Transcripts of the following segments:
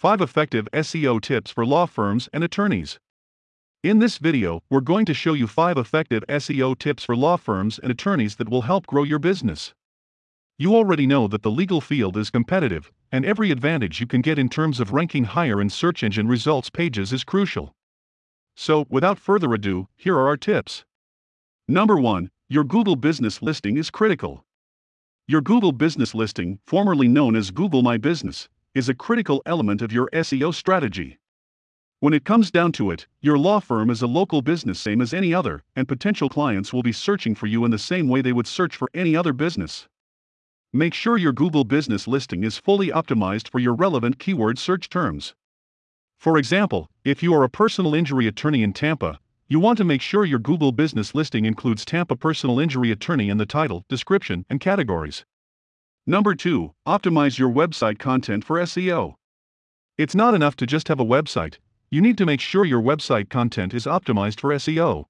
5 Effective SEO Tips for Law Firms and Attorneys. In this video, we're going to show you 5 effective SEO tips for law firms and attorneys that will help grow your business. You already know that the legal field is competitive, and every advantage you can get in terms of ranking higher in search engine results pages is crucial. So, without further ado, here are our tips. Number 1 Your Google business listing is critical. Your Google business listing, formerly known as Google My Business, is a critical element of your SEO strategy. When it comes down to it, your law firm is a local business same as any other, and potential clients will be searching for you in the same way they would search for any other business. Make sure your Google business listing is fully optimized for your relevant keyword search terms. For example, if you are a personal injury attorney in Tampa, you want to make sure your Google business listing includes Tampa personal injury attorney in the title, description, and categories. Number 2. Optimize your website content for SEO. It's not enough to just have a website, you need to make sure your website content is optimized for SEO.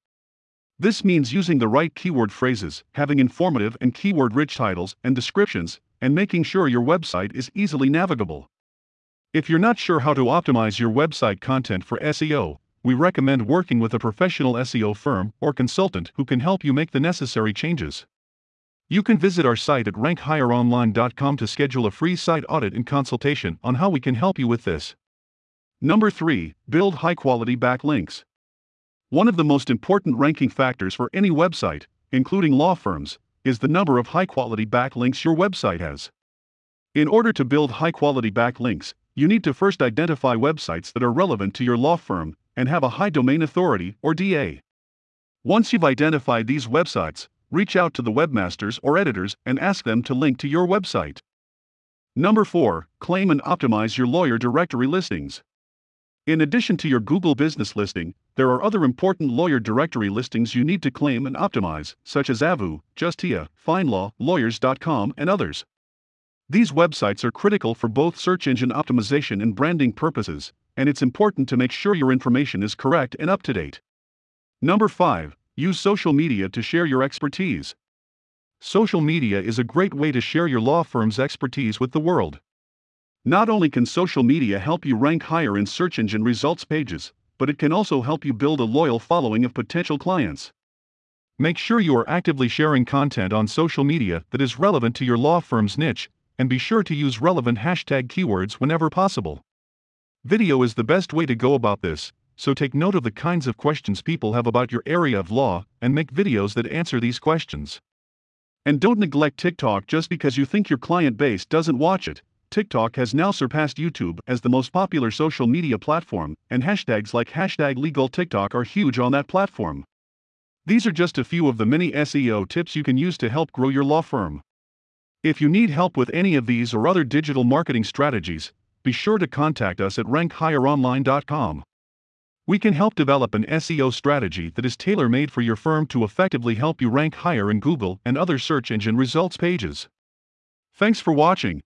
This means using the right keyword phrases, having informative and keyword rich titles and descriptions, and making sure your website is easily navigable. If you're not sure how to optimize your website content for SEO, we recommend working with a professional SEO firm or consultant who can help you make the necessary changes. You can visit our site at rankhigheronline.com to schedule a free site audit and consultation on how we can help you with this. Number 3. Build high quality backlinks. One of the most important ranking factors for any website, including law firms, is the number of high quality backlinks your website has. In order to build high quality backlinks, you need to first identify websites that are relevant to your law firm and have a high domain authority or DA. Once you've identified these websites, reach out to the webmasters or editors and ask them to link to your website. Number 4. Claim and optimize your lawyer directory listings. In addition to your Google business listing, there are other important lawyer directory listings you need to claim and optimize, such as Avvo, Justia, FindLaw, Lawyers.com, and others. These websites are critical for both search engine optimization and branding purposes, and it's important to make sure your information is correct and up to date. Number 5. Use social media to share your expertise. Social media is a great way to share your law firm's expertise with the world. Not only can social media help you rank higher in search engine results pages, but it can also help you build a loyal following of potential clients. Make sure you are actively sharing content on social media that is relevant to your law firm's niche, and be sure to use relevant hashtag keywords whenever possible. Video is the best way to go about this, so take note of the kinds of questions people have about your area of law and make videos that answer these questions. And don't neglect TikTok just because you think your client base doesn't watch it. TikTok has now surpassed YouTube as the most popular social media platform, and hashtags like hashtag legal TikTok are huge on that platform. These are just a few of the many SEO tips you can use to help grow your law firm. If you need help with any of these or other digital marketing strategies, be sure to contact us at rankhigheronline.com. We can help develop an SEO strategy that is tailor made for your firm to effectively help you rank higher in Google and other search engine results pages. Thanks for watching.